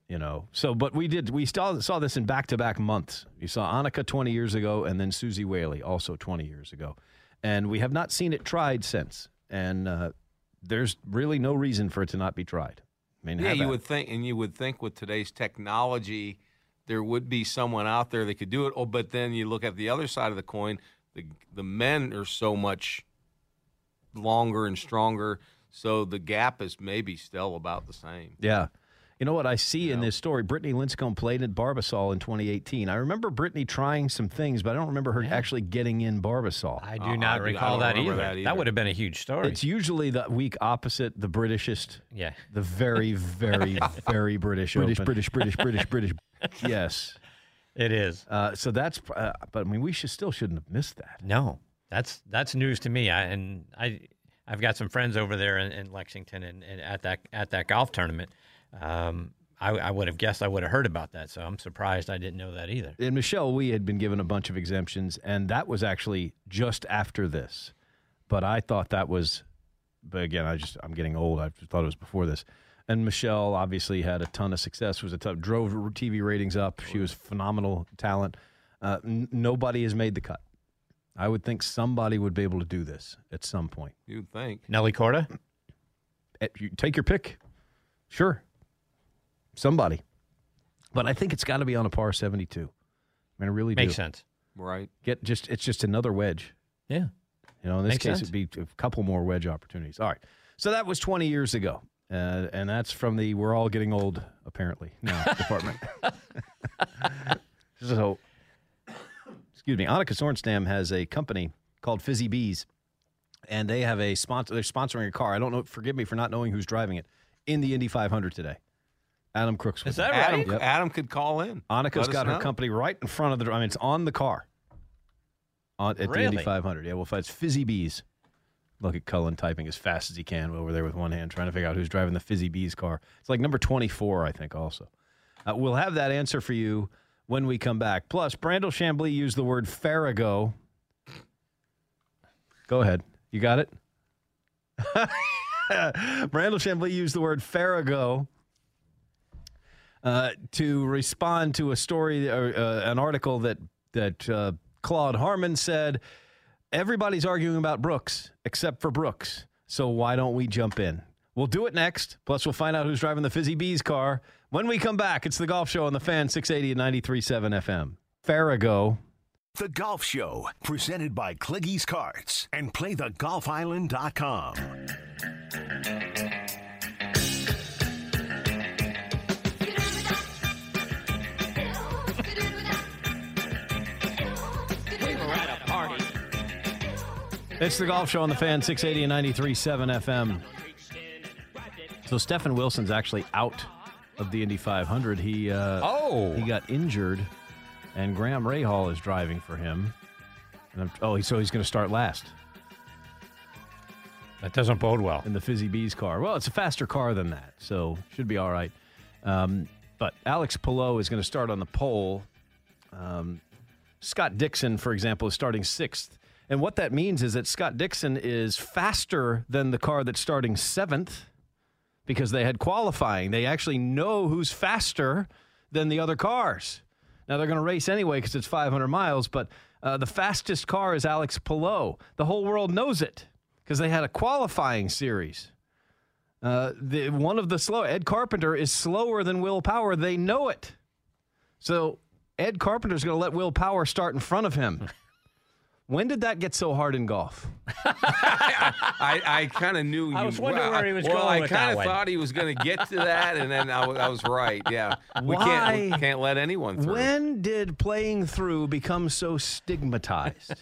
You know, so but we did we saw saw this in back to back months. You saw Annika twenty years ago, and then Suzy Whaley also twenty years ago, and we have not seen it tried since. And uh, there's really no reason for it to not be tried. I mean, Yeah, you at would think, and you would think with today's technology, there would be someone out there that could do it. Oh, but then you look at the other side of the coin. The the men are so much longer and stronger, so the gap is maybe still about the same. Yeah. You know what I see in this story? Brittany Lincicome played at Barbasol in 2018. I remember Brittany trying some things, but I don't remember her actually getting in Barbasol. I do Uh, not I recall don't that either. that that would have been a huge story. It's usually the week opposite the Britishest, yeah. the very, very, very British, British, Open. British, British, British, British. Yes. It is. Uh, so that's, uh, but I mean, we should still shouldn't have missed that. No, that's that's news to me. I and I, I've got some friends over there in, in Lexington and, and at that at that golf tournament. Um, I, I would have guessed I would have heard about that. So I'm surprised I didn't know that either. And Michelle, Wie had been given a bunch of exemptions, and that was actually just after this. But I thought that was, but again, I just I'm getting old. I thought it was before this. And Michelle obviously had a ton of success. Was a ton, drove TV ratings up. She was phenomenal talent. Uh, n- nobody has made the cut. I would think somebody would be able to do this at some point. You'd think. Nelly Corda? Eh, you take your pick. Sure. Somebody. But I think it's got to be on a par 72. I mean, I really Makes do. sense. Right. Get just it's just another wedge. Yeah. You know, in this Makes case, sense. it'd be a couple more wedge opportunities. All right. So that was 20 years ago. Uh, and that's from the we're all getting old, apparently, now department. so, excuse me, Annika Sorenstam has a company called Fizzy Bees, and they have a sponsor. They're sponsoring a car. I don't know. Forgive me for not knowing who's driving it in the Indy 500 today. Adam Crooks. Is that them. Adam, Yep. Adam could call in. Annika's Let us got her know. company right in front of the. I mean, it's on the car. On at the Indy 500. Yeah, well, if it's Fizzy Bees. Look at Cullen typing as fast as he can over there with one hand, trying to figure out who's driving the Fizzy Bees car. It's like number 24, I think. Also, uh, we'll have that answer for you when we come back. Plus, Brandel Chamblee used the word Farrago. Go ahead. You got it. Brandel Chamblee used the word Farrago uh, to respond to a story or uh, an article that that uh, Claude Harmon said. Everybody's arguing about Brooks except for Brooks. So why don't we jump in? We'll do it next. Plus, we'll find out who's driving the Fizzy Bees car when we come back. It's the Golf Show on the Fan 680 and 93.7 FM. Farrago. The Golf Show, presented by Cliggy's Carts and playthegolfisland.com. It's the Golf Show on the Fan 680 and 93.7 FM. So Stefan Wilson's actually out of the Indy 500. He uh, Oh. he got injured, and Graham Rahal is driving for him. And I'm, oh, so he's going to start last That doesn't bode well. in the Fizzy Bees car. Well, it's a faster car than that, so should be all right. Um, but Alex Palou is going to start on the pole. Um, Scott Dixon, for example, is starting sixth. And what that means is that Scott Dixon is faster than the car that's starting seventh because they had qualifying. They actually know who's faster than the other cars. Now they're going to race anyway because it's 500 miles, but uh, the fastest car is Alex Palou. The whole world knows it because they had a qualifying series. Uh, the, one of the slow Ed Carpenter is slower than Will Power. They know it. So Ed Carpenter's going to let Will Power start in front of him. when did that get so hard in golf? I, I kind of knew you. I was wondering well, where he was well, going I kind of thought he was going to get to that, and then I was, I was right. Yeah, we can't we can't let anyone through. When did playing through become so stigmatized?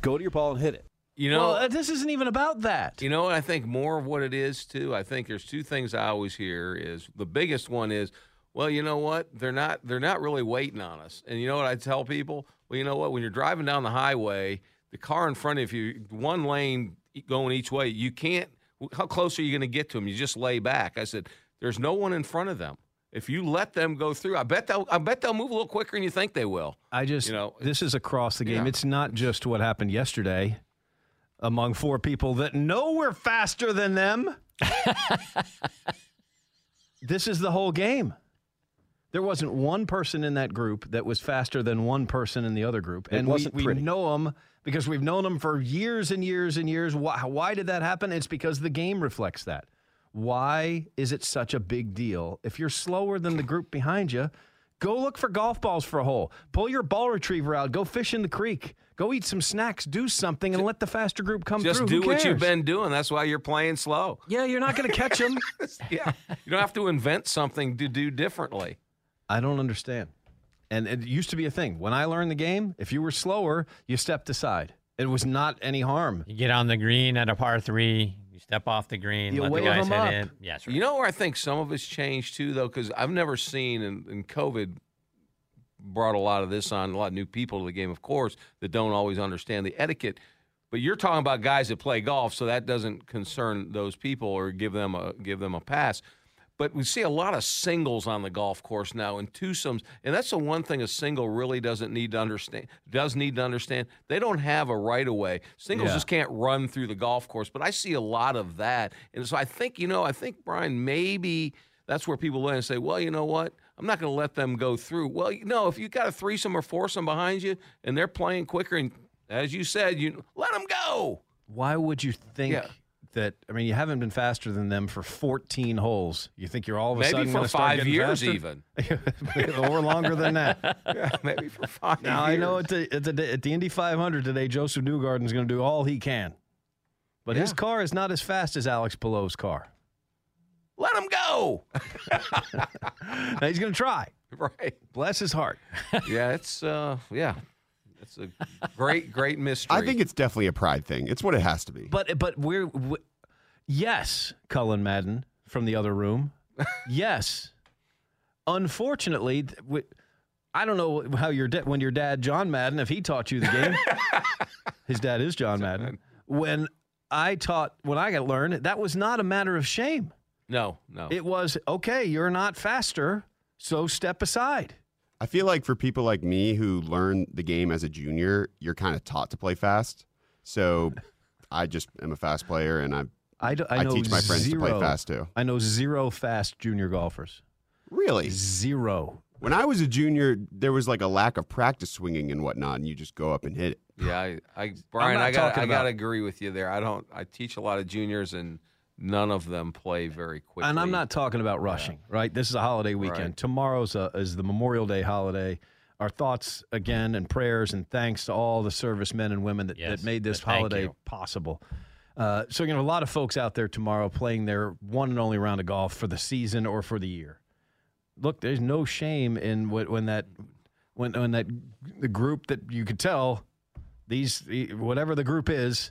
Go to your ball and hit it. You know, well, uh, this isn't even about that. You know what I think more of what it is too? I think there's two things I always hear is the biggest one is, well, you know what? They're not they're not really waiting on us. And you know what I tell people? Well, you know what? When you're driving down the highway, the car in front of you, one lane going each way, you can't how close are you going to get to them? You just lay back. I said, there's no one in front of them. If you let them go through, I bet they'll I bet they'll move a little quicker than you think they will. I just, You know, this is across the game. Yeah. It's not just what happened yesterday among four people that know we're faster than them. this is the whole game. There wasn't one person in that group that was faster than one person in the other group. It And we, we know them because we've known them for years and years and years. Why, why did that happen? It's because the game reflects that. Why is it such a big deal? If you're slower than the group behind you, go look for golf balls for a hole. Pull your ball retriever out. Go fish in the creek. Go eat some snacks. Do something and let the faster group come Just through. Just do what you've been doing. That's why you're playing slow. Yeah, you're not going to catch them. yeah. You don't have to invent something to do differently. I don't understand. And it used to be a thing. When I learned the game, if you were slower, you stepped aside. It was not any harm. You get on the green at a par three, you step off the green, You let the guys them hit up. it. Yeah, that's right. You know where I think some of it's changed too, though, because I've never seen, and, and COVID brought a lot of this on, a lot of new people to the game, of course, that don't always understand the etiquette. But you're talking about guys that play golf, so that doesn't concern those people or give them a give them a pass. But we see a lot of singles on the golf course now and twosomes, and that's the one thing a single really doesn't need to understand. Does need to understand they don't have a right of way. Singles Yeah. just can't run through the golf course. But I see a lot of that, and so I think you know, I think Brian maybe that's where people look and say, well, you know what? I'm not going to let them go through. Well, you know, if you got a threesome or foursome behind you and they're playing quicker, and as you said, you let them go. Why would you think Yeah. That? I mean, you haven't been faster than them for 14 holes. You think you're all of a Maybe sudden for five years, faster? even. or longer than that. Yeah, maybe for five Now years. I know at the, at the at the Indy 500 today, Josef Newgarden is going to do all he can, but his car is not as fast as Alex Palou's car. Let him go. Now, he's going to try. right. Bless his heart. Yeah, it's uh, yeah, it's a great, great mystery. I think it's definitely a pride thing. It's what it has to be. But but we're we, yes, Cullen Madden from the other room. yes. Unfortunately, we, I don't know how your da- when your dad John Madden if he taught you the game. his dad is John Madden. When I taught when I got learned that was not a matter of shame. no, no. It was okay. You're not faster, so step aside. I feel like for people like me who learn the game as a junior, you're kind of taught to play fast. So I just am a fast player, and I I, do, I, I teach my friends to play fast, too. I know zero fast junior golfers. really Zero. when I was a junior, there was like a lack of practice swinging and whatnot, and you just go up and hit it. yeah, I, I Brian, I got, talking I got to agree with you there. I don't. I teach a lot of juniors, and none of them play very quickly. And I'm not talking about rushing, right? This is a holiday weekend. Right. Tomorrow's a, is the Memorial Day holiday. Our thoughts again and prayers and thanks to all the servicemen and women that, Yes, that made this thank holiday possible. Uh, so, you know, a lot of folks out there tomorrow playing their one and only round of golf for the season or for the year. Look, there's no shame in what, when that when when that the group that you could tell these whatever the group is,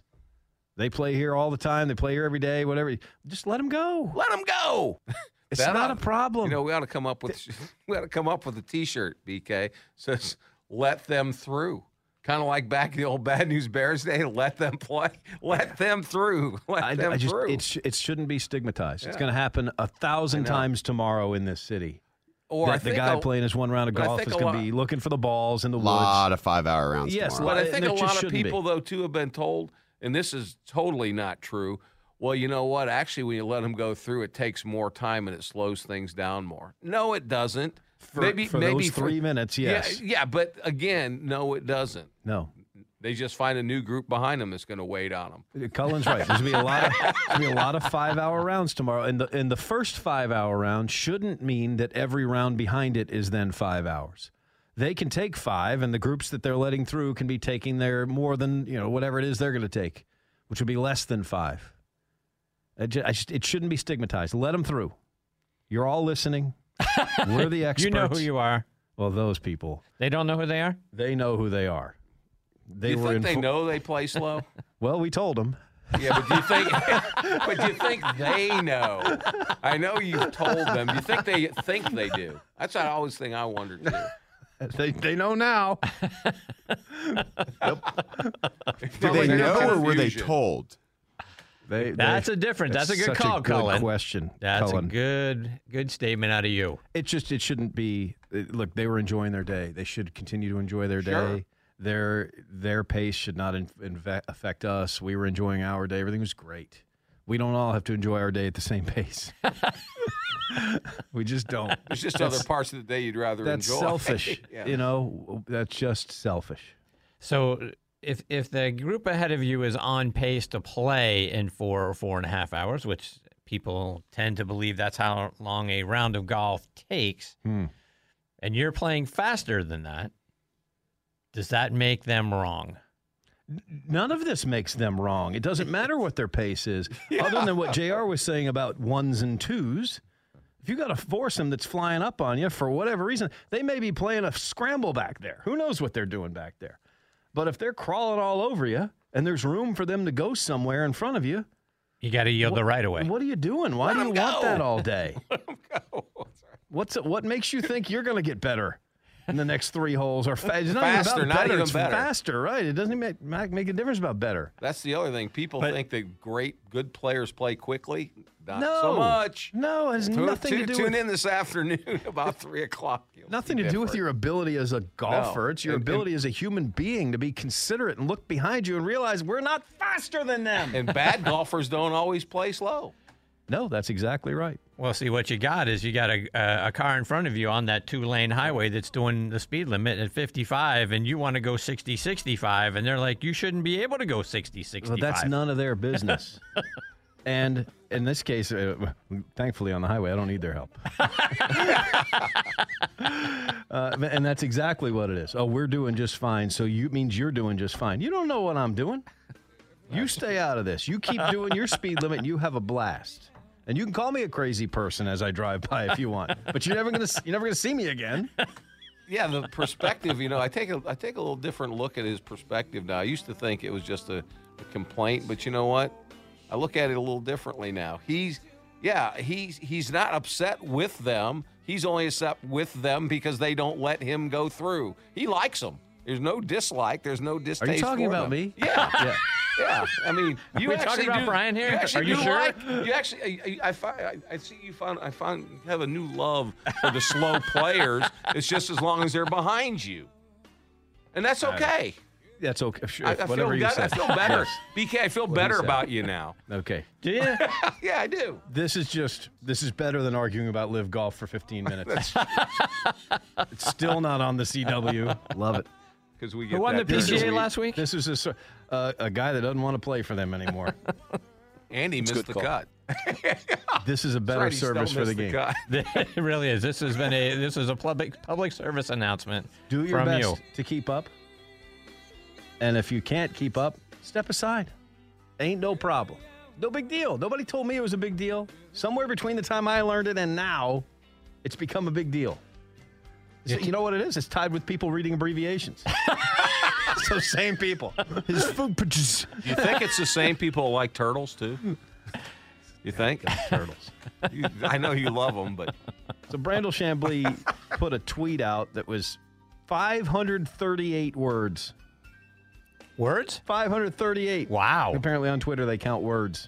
they play here all the time. They play here every day. Whatever, just let them go. Let them go. It's That not ought- a problem. You know, we ought to come up with we ought to come up with a T-shirt. BK says, "Let them through." Kind of like back in the old Bad News Bears day. Let them play. Let them through. Let I, them I just through. it, sh- it shouldn't be stigmatized. It's going to happen a thousand times tomorrow in this city. or that the guy a- playing his one round of golf is going to be looking for the balls in the woods. A lot of five hour rounds. Yes, tomorrow. But I think it a lot of shouldn't be. people, though, too, have been told, and this is totally not true. Well, you know what? Actually, when you let them go through, it takes more time and it slows things down more. No, it doesn't. For- maybe for maybe those three minutes, yes. Yeah, yeah, but again, no, it doesn't. No, They just find a new group behind them that's going to wait on them. Uh, Cullen's right. There's going to be a lot of there's be a lot of five hour rounds tomorrow, and the and the first five hour round shouldn't mean that every round behind it is then five hours. They can take five, and the groups that they're letting through can be taking their more than you know whatever it is they're going to take, which would be less than five. It, ju- I just, it shouldn't be stigmatized. Let them through. You're all listening. We're the experts. You know who you are. Well, those people, They don't know who they are. they know who they are. They you were think they info- know they play slow? Well, we told them. yeah, but do you think? but do you think they know? I know you've told them. Do you think they think they do? That's the always thing I wondered too. They, they know now. Did they know or were they told? They, That's a difference. That's, a good call, a good Cullen. question. That's Cullen. a good good statement out of you. It just it shouldn't be. it- Look, they were enjoying their day. They should continue to enjoy their Sure. day. Their their pace should not in, inve- affect us. We were enjoying our day. Everything was great. We don't all have to enjoy our day at the same pace. we just don't. There's just That's- other parts of the day you'd rather That's enjoy. selfish. Yeah. You know, that's just selfish. So if if the group ahead of you is on pace to play in four or four and a half hours, which people tend to believe that's how long a round of golf takes, Hmm. and you're playing faster than that, does that make them wrong? None of this makes them wrong. It doesn't matter what their pace is, other than what JR was saying about ones and twos. If you got a foursome that's flying up on you for whatever reason, they may be playing a scramble back there. Who knows what they're doing back there? But if they're crawling all over you and there's room for them to go somewhere in front of you, You got to yield the right away. what are you doing? Why Let do you 'em want that all day? What's what makes you think you're going to get better? In the next three holes or fa- it's not Faster, even about not better. even it's better. faster, right? It doesn't make, make make a difference about better. That's the other thing. People think that great, good players play quickly. Not no, so much. No, it has Tune- nothing to do Tune with in this afternoon about three o'clock. Nothing to do with your ability as a golfer. No. It's your And- and- ability as a human being to be considerate and look behind you and realize we're not faster than them. And bad golfers don't always play slow. No, that's exactly right. Well, see, what you got is you got a, a, car in front of you on that two lane highway that's doing the speed limit at 55, and you want to go 60, 65, and they're like, you shouldn't be able to go 60, 65. Well, that's none of their business. and in this case, uh, thankfully on the highway, I don't need their help. uh, and that's exactly what it is. Oh, we're doing just fine. So you means you're doing just fine. You don't know what I'm doing. You stay out of this. You keep doing your speed limit. and You have a blast. And you can call me a crazy person as I drive by if you want, but you're never gonna you're never gonna see me again. Yeah, the perspective. You know, I take a I take a little different look at his perspective now. I used to think it was just a, a complaint, but you know what? I look at it a little differently now. He's yeah, he's he's not upset with them. He's only upset with them because they don't let him go through. He likes them. There's no dislike. There's no distaste. Are you talking about them. me? Yeah. Yeah. Yeah, I mean, Are you we actually talking about do- Brian here? You Are you sure? like- you actually, I, I, I find, I, I see you found, I found you have a new love for the slow players. It's just as long as they're behind you, and that's okay. That's okay. Sure, I, I feel, whatever you bet- say. I feel better. Yes. BK, I feel What better about you now. Okay. Do you? yeah, I do. This is just this is better than arguing about Liv golf for 15 minutes. it's still not on the CW. Love it. Because we Who won the This is- PGA last week? This is a, uh, a guy that doesn't want to play for them anymore. Andy missed the cut. this is a better right, service for the missed the game. it really is. This has been a this is a public public service announcement Do your from best you. to keep up. And if you can't keep up, step aside. Ain't no problem. No big deal. Nobody told me it was a big deal. Somewhere between the time I learned it and now, it's become a big deal. So you know what it is? It's tied with people reading abbreviations. so same people. His food purchase. You think it's the same people who like turtles too? You think turtles? You, I know you love them, but So Brandel Chamblee put a tweet out that was 538 words. Words? 538. Wow. Apparently on Twitter they count words.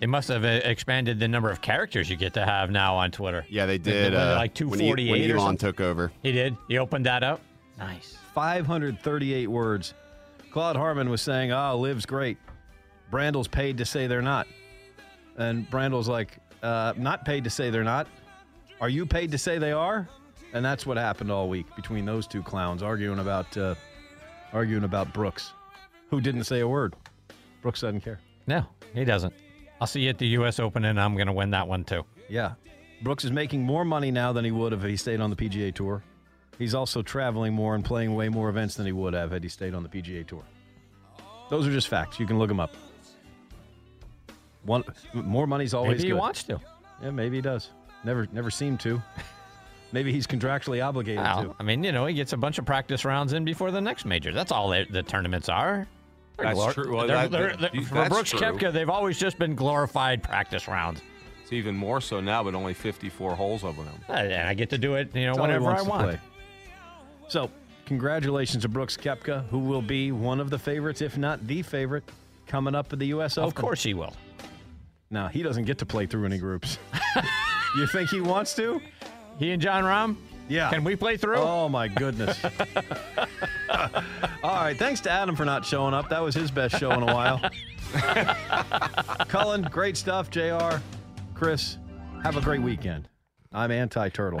They must have uh, expanded the number of characters you get to have now on Twitter. Yeah, they They- did. they went uh, like when, E- 248 when Elon took over. He did. He opened that up. Nice. 538 words. Claude Harmon was saying, "Ah, Liv's great. Brandel's paid to say they're not." And Brandel's like, uh, "Not paid to say they're not. Are you paid to say they are?" And that's what happened all week between those two clowns arguing about uh, arguing about Brooks, who didn't say a word. Brooks doesn't care. No, he doesn't. I'll see you at the U.S. Open, and I'm going to win that one too. Yeah. Brooks is making more money now than he would have if he stayed on the PGA Tour. He's also traveling more and playing way more events than he would have had he stayed on the PGA Tour. Those are just facts. You can look them up. One more money's always Maybe he good. wants to. Yeah, maybe he does. Never never seemed to. maybe he's contractually obligated Well, to. I mean, you know, he gets a bunch of practice rounds in before the next major. That's all they, the tournaments are. They're That's glor- true. Well, they're- they're- they're- for Brooks true. Koepka, they've always just been glorified practice rounds. it's even more so now. But only 54 holes of them. And I get to do it, you know, That's whenever I want. play. So, congratulations to Brooks Koepka, who will be one of the favorites, if not the favorite, coming up at the U.S. Open. Of course he will. No, he doesn't get to play through any groups. you think he wants to? He and Jon Rahm? Yeah. Can we play through? Oh my goodness. All right, thanks to Adam for not showing up. That was his best show in a while. Cullen, great stuff. JR, Chris, have a great weekend. I'm anti turtle.